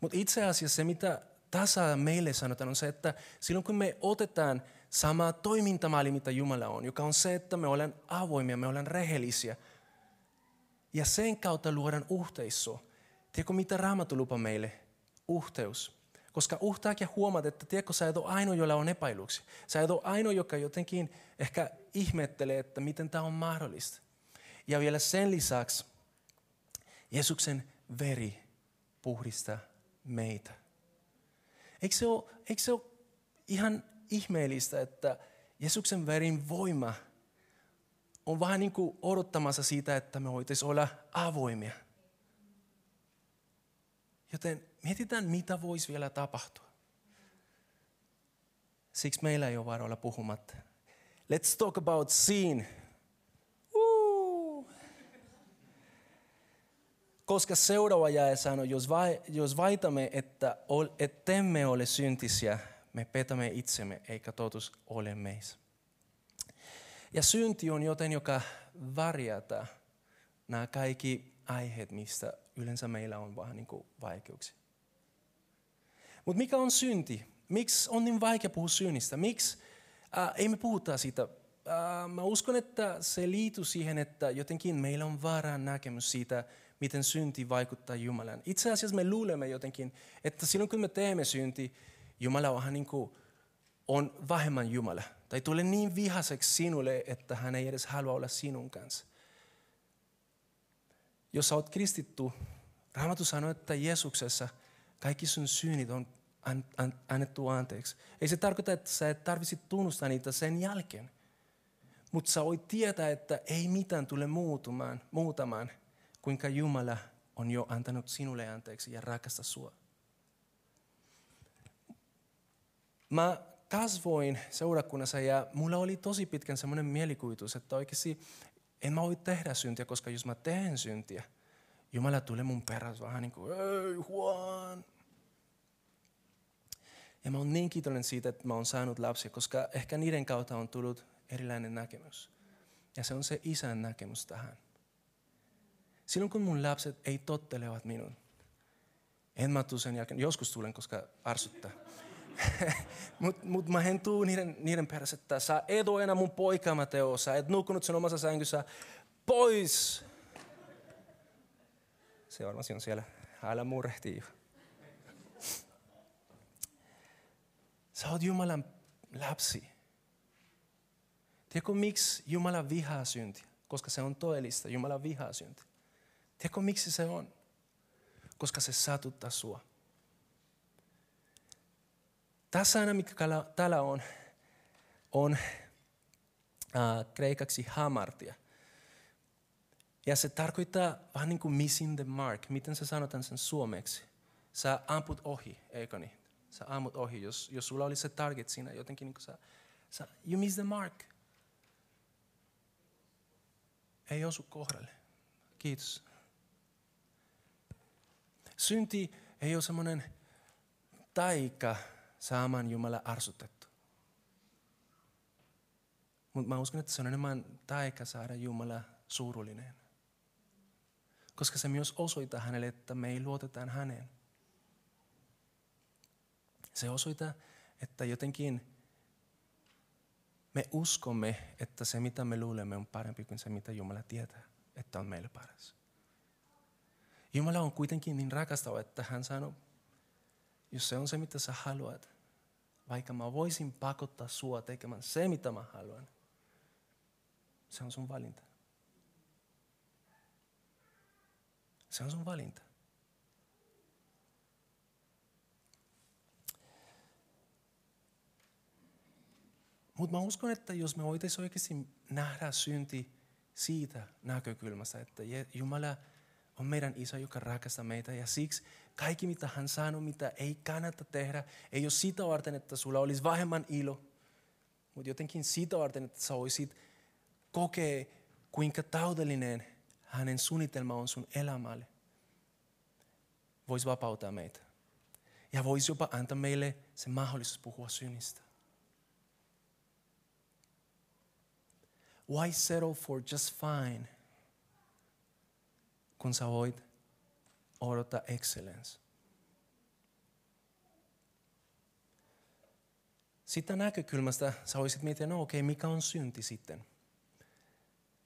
Mutta itse asiassa se, mitä tässä meille sanotaan, on se, että silloin kun me otetaan sama toimintamalli, mitä Jumala on, joka on se, että me ollaan avoimia, me ollaan rehellisiä, ja sen kautta luodaan uhteiso. Tiedätkö, mitä Raamattu lupa meille? Uhteus. Koska uhtaakja huomaat, että tiedätkö, sä et ole ainoa, jolla on epäilyksiä. Sä et ole ainoa, joka jotenkin ehkä ihmettelee, että miten tämä on mahdollista. Ja vielä sen lisäksi Jeesuksen veri puhdistaa meitä. Eikö se ole, eikö se ole ihan ihmeellistä, että Jeesuksen verin voima on vähän niin kuin odottamassa siitä, että me voitaisiin olla avoimia. Joten mietitään, mitä voisi vielä tapahtua. Siksi meillä ei ole varoilla puhumatta. Let's talk about sin. Koska seuraava jäe sanoo, jos, vai, jos vaitamme, että ettemme ole syntisiä, me petämme itsemme, eikä totuus ole meissä. Ja synti on joten, joka varjata nämä kaikki aiheet, mistä yleensä meillä on vähän niin vaikeuksia. Mutta mikä on synti? Miksi on niin vaikea puhua synnistä? Miksi äh, ei me puhuta siitä? Äh, mä uskon, että se liittyy siihen, että jotenkin meillä on väärä näkemys siitä, miten synti vaikuttaa Jumalaan. Itse asiassa me luulemme jotenkin, että silloin kun me teemme synti, Jumala on, niin kuin, on vähemmän Jumala. Tai tulee niin vihaseksi sinulle, että hän ei edes halua olla sinun kanssa. Jos olet kristitty, Raamattu sanoo, että Jeesuksessa kaikki sun syynit on annettu anteeksi. Ei se tarkoita, että sä et tarvitse tunnustaa niitä sen jälkeen. Mutta sä voit tietää, että ei mitään tule muutumaan, muutamaan, kuinka Jumala on jo antanut sinulle anteeksi ja rakasta sua. Mä kasvoin seurakunnassa ja mulla oli tosi pitkän semmoinen mielikuvitus, että oikeasti en mä voi tehdä syntiä, koska jos mä teen syntiä, Jumala tulee mun perässä vähän niin kuin, ei Juan. Ja mä oon niin kiitollinen siitä, että mä oon saanut lapsia, koska ehkä niiden kautta on tullut erilainen näkemys. Ja se on se isän näkemys tähän. Silloin kun mun lapset ei tottelevat minun, en mä tule sen jälkeen, joskus tulen, koska arsuttaa. Mutta mut mä en tuu niiden, niiden perässä, että sä et ole enää mun poika Mateo, sä et nukkunut sen omassa sängyssä, pois! Se varmasti on siellä, älä murehtii. Sä oot Jumalan lapsi. Tiedätkö miksi Jumala vihaa syntiä? Koska se on todellista, Jumala vihaa syntiä. Tiedätkö miksi se on? Koska se satuttaa sua. Tässä sana, mikä täällä on, on äh, kreikaksi hamartia. Ja se tarkoittaa vähän niin kuin missing the mark. Miten se sanotaan sen suomeksi? Sä amput ohi, eikö niin? Sä ammut ohi, jos, jos sulla oli se target siinä jotenkin, niin kuin sä, sä, you miss the mark. Ei osu kohdalle. Kiitos. Synti ei ole semmoinen taika, saamaan Jumala arsutettu. Mutta mä uskon, että se on enemmän taika saada Jumala suurullinen. Koska se myös osoittaa hänelle, että me ei luotetaan häneen. Se osoittaa, että jotenkin me uskomme, että se mitä me luulemme on parempi kuin se mitä Jumala tietää, että on meille paras. Jumala on kuitenkin niin rakastava, että hän sanoo, jos se on se mitä sä haluat, vaikka mä voisin pakottaa sua tekemään se, mitä mä haluan, se on sun valinta. Se on sun valinta. Mutta mä uskon, että jos me voitaisiin oikeasti nähdä synti siitä näkökulmasta, että Jumala on meidän isä, joka rakastaa meitä ja siksi kaikki, mitä hän sanoo, mitä ei kannata tehdä, ei ole sitä varten, että sulla olisi vähemmän ilo, mutta jotenkin sitä varten, että sä voisit kokea, kuinka täydellinen hänen suunnitelma on sun elämälle. Voisi vapauttaa meitä. Ja voisi jopa antaa meille se mahdollisuus puhua synnistä. Why settle for just fine, kun sä voit odota excellence. Sitä näkökulmasta sä voisit miettiä, no okei, okay, mikä on synti sitten?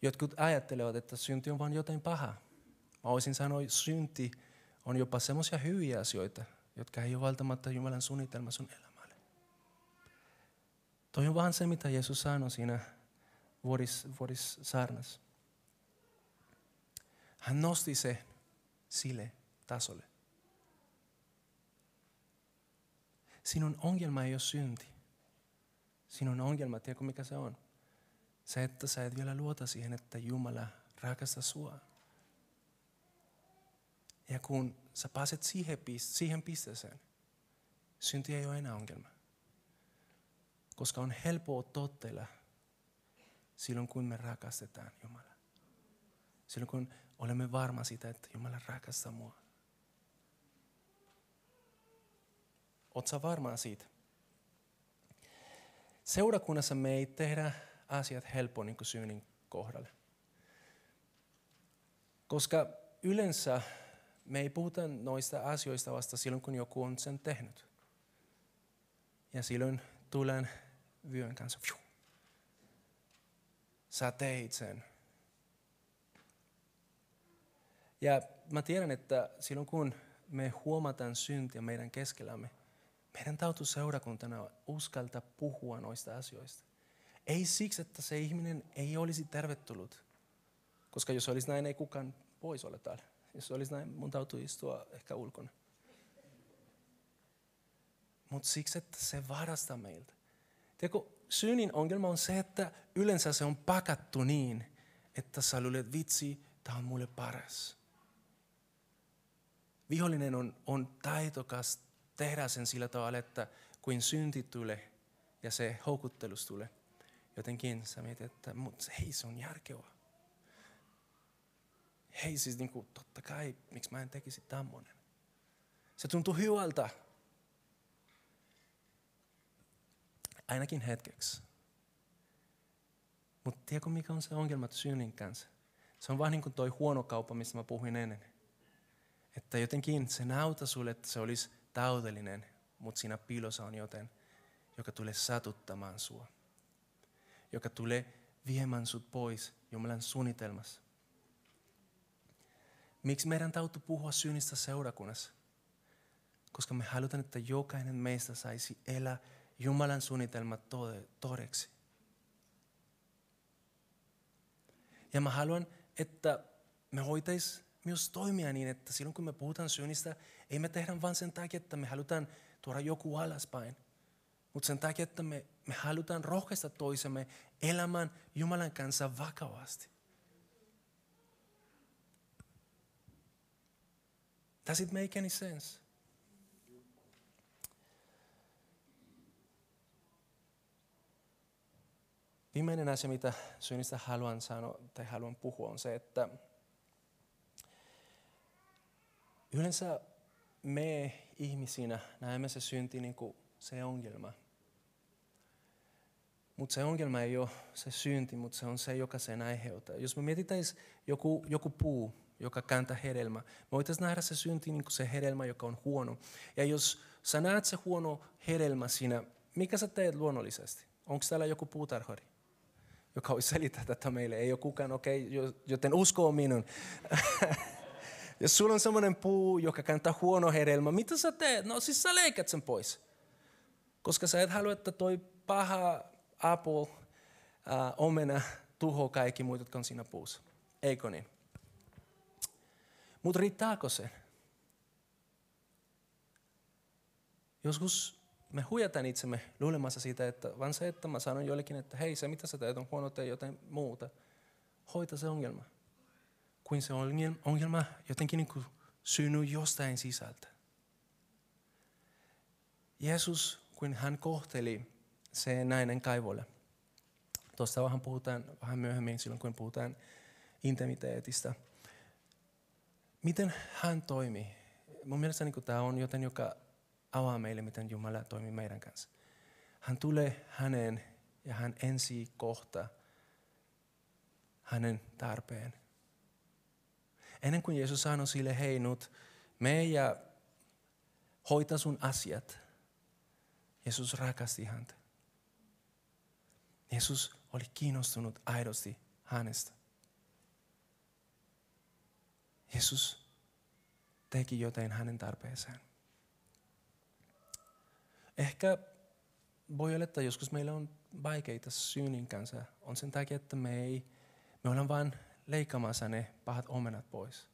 Jotkut ajattelevat, että synti on vain jotain pahaa. Mä voisin sanoa, että synti on jopa semmoisia hyviä asioita, jotka ei ole välttämättä Jumalan suunnitelma sun elämälle. Toi on vaan se, mitä Jeesus sanoi siinä vuodis, vuodis. Hän nosti se sille tasolle. Sinun ongelma ei ole synti. Sinun ongelma, tiedätkö mikä se on? Se, että sä et vielä luota siihen, että Jumala rakastaa sua. Ja kun sä pääset siihen, siihen pisteeseen, synti ei ole enää ongelma. Koska on helppoa tottella silloin, kun me rakastetaan Jumalaa. Silloin, kun olemme varma siitä, että Jumala rakastaa mua. Oletko varma siitä? Seurakunnassa me ei tehdä asiat helppo niin syynin kohdalle. Koska yleensä me ei puhuta noista asioista vasta silloin, kun joku on sen tehnyt. Ja silloin tulen vyön kanssa. Sä teit sen. Ja mä tiedän, että silloin kun me huomataan syntiä meidän keskellämme, meidän täytyy seurakuntana uskaltaa puhua noista asioista. Ei siksi, että se ihminen ei olisi tervetullut. Koska jos olisi näin, ei kukaan voisi olla täällä. Jos olisi näin, mun täytyy istua ehkä ulkona. Mutta siksi, että se varastaa meiltä. Tiedätkö, synnin ongelma on se, että yleensä se on pakattu niin, että sä luulet, vitsi, tämä on mulle paras. Vihollinen on, on taitokas tehdä sen sillä tavalla, että kuin synti tulee, ja se houkuttelus tulee, jotenkin sä mietit, että mut hei se on järkevää. Hei siis niin kuin, totta kai, miksi mä en tekisi tämmöinen. Se tuntuu hyvältä. Ainakin hetkeksi. Mutta tiedätkö mikä on se ongelma synnin kanssa? Se on vaan niin kuin toi huono kauppa, mistä mä puhuin ennen. Että jotenkin se näyttää sulle, että se olisi täydellinen, mutta siinä piilossa on joten, joka tulee satuttamaan sua. Joka tulee viemään sut pois Jumalan suunnitelmassa. Miksi meidän täytyy puhua synnistä seurakunnassa? Koska me halutaan, että jokainen meistä saisi elää Jumalan suunnitelmat todeksi. Ja mä haluan, että me hoitais myös toimia niin, että silloin kun me puhutaan synnistä, ei me tehdä vain sen takia, että me halutaan tuoda joku alaspäin. Mutta sen takia, että me, me halutaan rohkaista toisemme elämään Jumalan kanssa vakavasti. Does it make any sense? Viimeinen asia, mitä synnistä haluan sanoa tai haluan puhua, on se, että yleensä me ihmisinä näemme se synti niin kuin se ongelma. Mutta se ongelma ei ole se synti, mutta se on se, joka sen aiheuttaa. Jos me mietitään joku, joku puu, joka kääntää hedelmä, me voitaisiin nähdä se synti niin kuin se hedelmä, joka on huono. Ja jos sä näet se huono hedelmä siinä, mikä sä teet luonnollisesti? Onko täällä joku puutarhari? joka voi selittää tätä meille. Ei ole kukaan, okei, okay, joten usko minun. Jos sulla on semmoinen puu, joka kantaa huono hedelmä, mitä sä teet? No siis sä leikät sen pois. Koska sä et halua, että toi paha apple, äh, omena, tuho kaikki muut, jotka on siinä puussa. Eikö niin? Mutta riittääkö se? Joskus me huijataan itsemme luulemassa siitä, että vaan se, että mä sanon jollekin, että hei, se mitä sä teet on huono, tee jotain muuta. Hoita se ongelma. Kuin se ongelma jotenkin niin kuin synny jostain sisältä. Jeesus, kun hän kohteli se nainen kaivolle. Tuosta vähän puhutaan vähän myöhemmin silloin, kun puhutaan intimiteetistä. Miten hän toimi? Mun mielestä niin tämä on joten, joka avaa meille, miten Jumala toimii meidän kanssa. Hän tulee häneen ja hän ensi kohta hänen tarpeen. Ennen kuin Jeesus sanoi sille, hei nyt, me ja hoita sun asiat. Jeesus rakasti häntä. Jeesus oli kiinnostunut aidosti hänestä. Jeesus teki jotain hänen tarpeeseen. Ehkä voi olla, että joskus meillä on vaikeita syynin kanssa. On sen takia, että me ei, me ollaan vain leikkaamassa ne pahat omenat pois.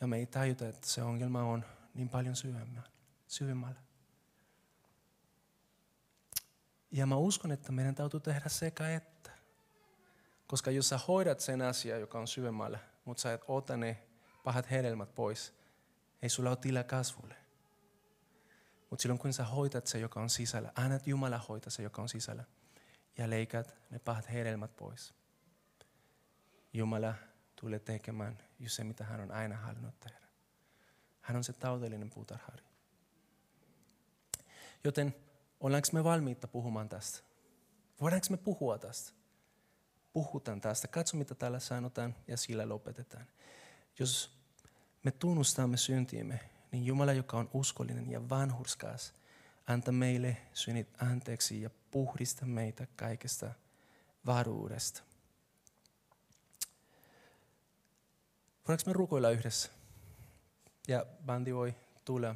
Ja me ei tajuta, että se ongelma on niin paljon syvemmällä. Ja mä uskon, että meidän täytyy tehdä sekä että. Koska jos sä hoidat sen asian, joka on syvemmällä, mutta sä et ota ne pahat hedelmät pois, ei sulla ole tilaa kasvulle. Mutta silloin kun sä hoitat se, joka on sisällä, annat Jumala hoita se, joka on sisällä, ja leikät ne pahat hedelmät pois. Jumala tulee tekemään just se, mitä hän on aina halunnut tehdä. Hän on se taudellinen puutarhari. Joten ollaanko me valmiita puhumaan tästä? Voidaanko me puhua tästä? Puhutaan tästä. Katso, mitä täällä sanotaan ja sillä lopetetaan. Jos me tunnustamme syntiimme, niin Jumala, joka on uskollinen ja vanhurskas, anta meille synnit anteeksi ja puhdista meitä kaikesta varuudesta. Voidaanko me rukoilla yhdessä? Ja bandi voi tulla.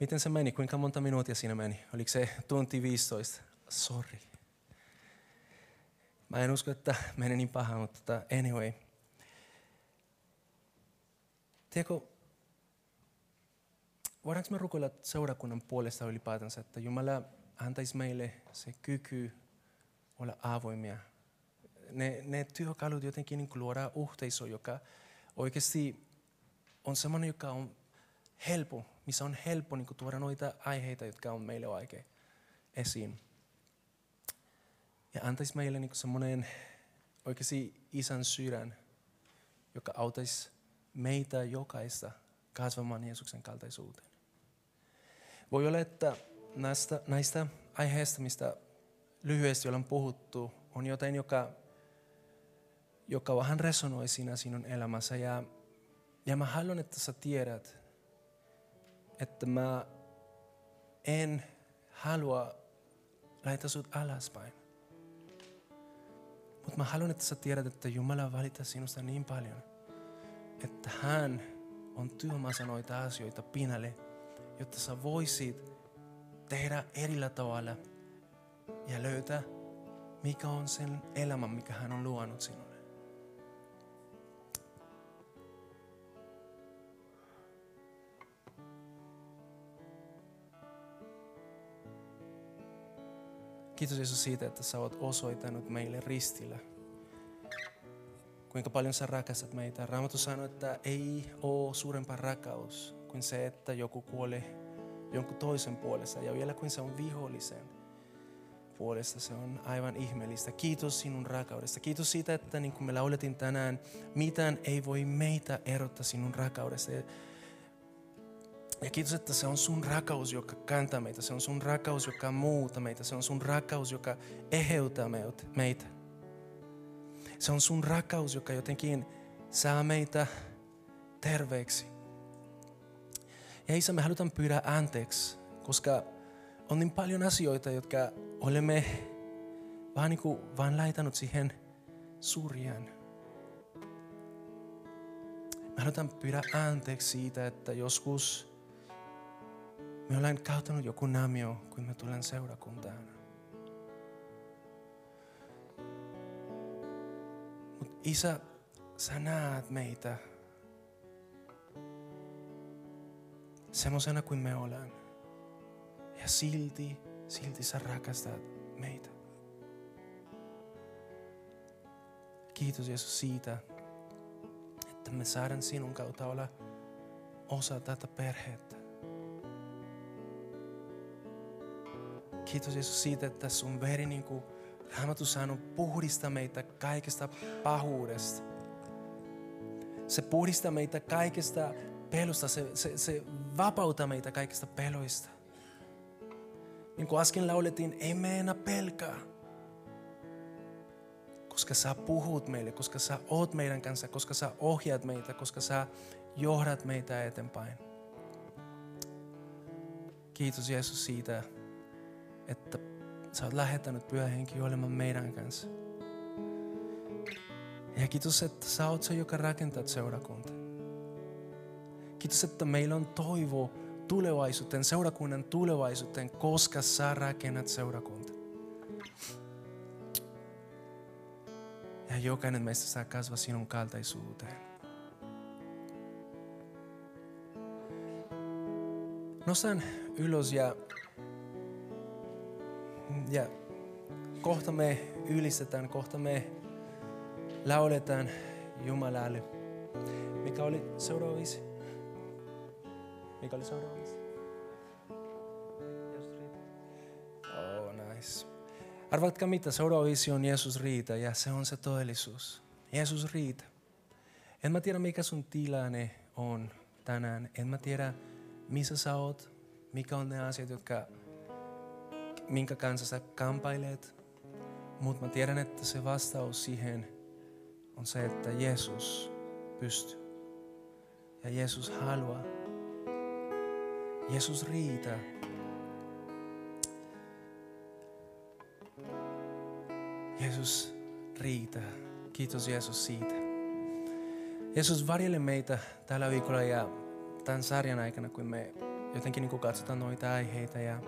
Miten se meni? Kuinka monta minuuttia siinä meni? Oliko se tunti 15? Sorry. Mä en usko, että meni niin paha, mutta anyway – Tiedätkö, voidaanko me rukoilla seurakunnan puolesta ylipäätänsä, että Jumala antaisi meille se kyky olla avoimia. Ne, ne työkalut jotenkin niin luoda yhteisö, joka oikeasti on sellainen, joka on helppo missä on helppo niin tuoda noita aiheita, jotka on meille oikein esiin. Ja antaisi meille niin semmoinen oikeasti isän sydän, joka auttaisi meitä jokaista kasvamaan Jeesuksen kaltaisuuteen. Voi olla, että näistä, näistä aiheista, mistä lyhyesti ollaan puhuttu, on jotain, joka, joka vähän resonoi siinä sinun elämässä. Ja, ja mä haluan, että sä tiedät, että mä en halua laittaa sut alaspäin. Mutta mä haluan, että sä tiedät, että Jumala valita sinusta niin paljon, että hän on työmässä noita asioita pinnalle, jotta sä voisit tehdä erillä tavalla ja löytää, mikä on sen elämä, mikä hän on luonut sinulle. Kiitos Jeesus siitä, että sä oot osoittanut meille ristillä. Kuinka paljon sä rakastat meitä. Raamattu sanoo, että ei ole suurempaa rakkaus kuin se, että joku kuolee jonkun toisen puolesta. Ja vielä kuin se on vihollisen puolesta, se on aivan ihmeellistä. Kiitos sinun rakkaudesta. Kiitos siitä, että niin kuin me lauletin tänään, mitään ei voi meitä erottaa sinun rakkaudesta. Ja kiitos, että se on sun rakkaus, joka kantää meitä. Se on sun rakkaus, joka muuta meitä. Se on sun rakkaus, joka eheutää meitä. Se on sun rakkaus, joka jotenkin saa meitä terveeksi. Ja Isä, me halutaan pyydä anteeksi, koska on niin paljon asioita, jotka olemme vaan, niin kuin, vaan laitanut siihen surjaan. Me halutaan pyydä anteeksi siitä, että joskus me ollaan kauttanut joku namio, kun me tulen seurakuntaan. Mutta Isä, sä näet meitä semmoisena kuin me ollaan. Ja silti, silti sä rakastat meitä. Kiitos Jeesus siitä, että me saadaan sinun kautta olla osa tätä perhettä. Kiitos Jeesus siitä, että sun veri niin kuin Raamattu sanoo, puhdista meitä kaikesta pahuudesta. Se puhdistaa meitä kaikesta pelosta, se, se, se vapauta meitä kaikista peloista. Niin kuin äsken laulettiin, ei me enää pelkää. Koska sä puhut meille, koska sä oot meidän kanssa, koska sä ohjaat meitä, koska sä johdat meitä eteenpäin. Kiitos Jeesus siitä, että sä oot lähettänyt pyhä henki olemaan meidän kanssa. Ja kiitos, että sä oot se, joka rakentaa seurakunta. Kiitos, että meillä on toivo tulevaisuuteen, seurakunnan tulevaisuuteen, koska sä rakennat seurakunta. Ja jokainen meistä saa kasvaa sinun kaltaisuuteen. Nostan ylös ja ja kohta me ylistetään, kohta me lauletaan Jumalalle. Mikä oli seuraava viisi? Mikä oli seuraava viisi? Oh, nice. Arvatkaa mitä, seuraava viisi on Jeesus riitä ja se on se todellisuus. Jeesus riitä. En mä tiedä mikä sun tilanne on tänään. En mä tiedä missä sä oot, mikä on ne asiat, jotka minkä kanssa sä kampailet. Mutta mä tiedän, että se vastaus siihen on se, että Jeesus pystyy. Ja Jeesus haluaa. Jeesus riitä. Jeesus riitä. Kiitos Jeesus siitä. Jeesus varjelle meitä tällä viikolla ja tämän sarjan aikana, kun me jotenkin niin katsotaan noita aiheita. Ja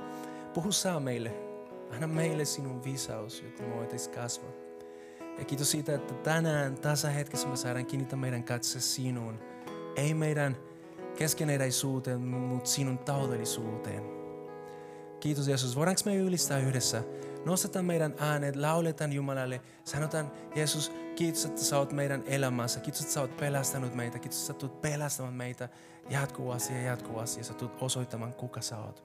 Puhu saa meille. Anna meille sinun visaus, jotta me voitaisiin kasvaa. Ja kiitos siitä, että tänään tässä hetkessä me saadaan kiinnittää meidän katse sinuun. Ei meidän keskeneräisuuteen, mutta sinun taudellisuuteen. Kiitos Jeesus. Voidaanko me ylistää yhdessä? Nostetaan meidän äänet, lauletaan Jumalalle. Sanotaan, Jeesus, kiitos, että sä oot meidän elämässä. Kiitos, että sä oot pelastanut meitä. Kiitos, että sä tulet pelastamaan meitä jatkuvasti ja jatkuvasti. Ja sä tulet osoittamaan, kuka sä oot.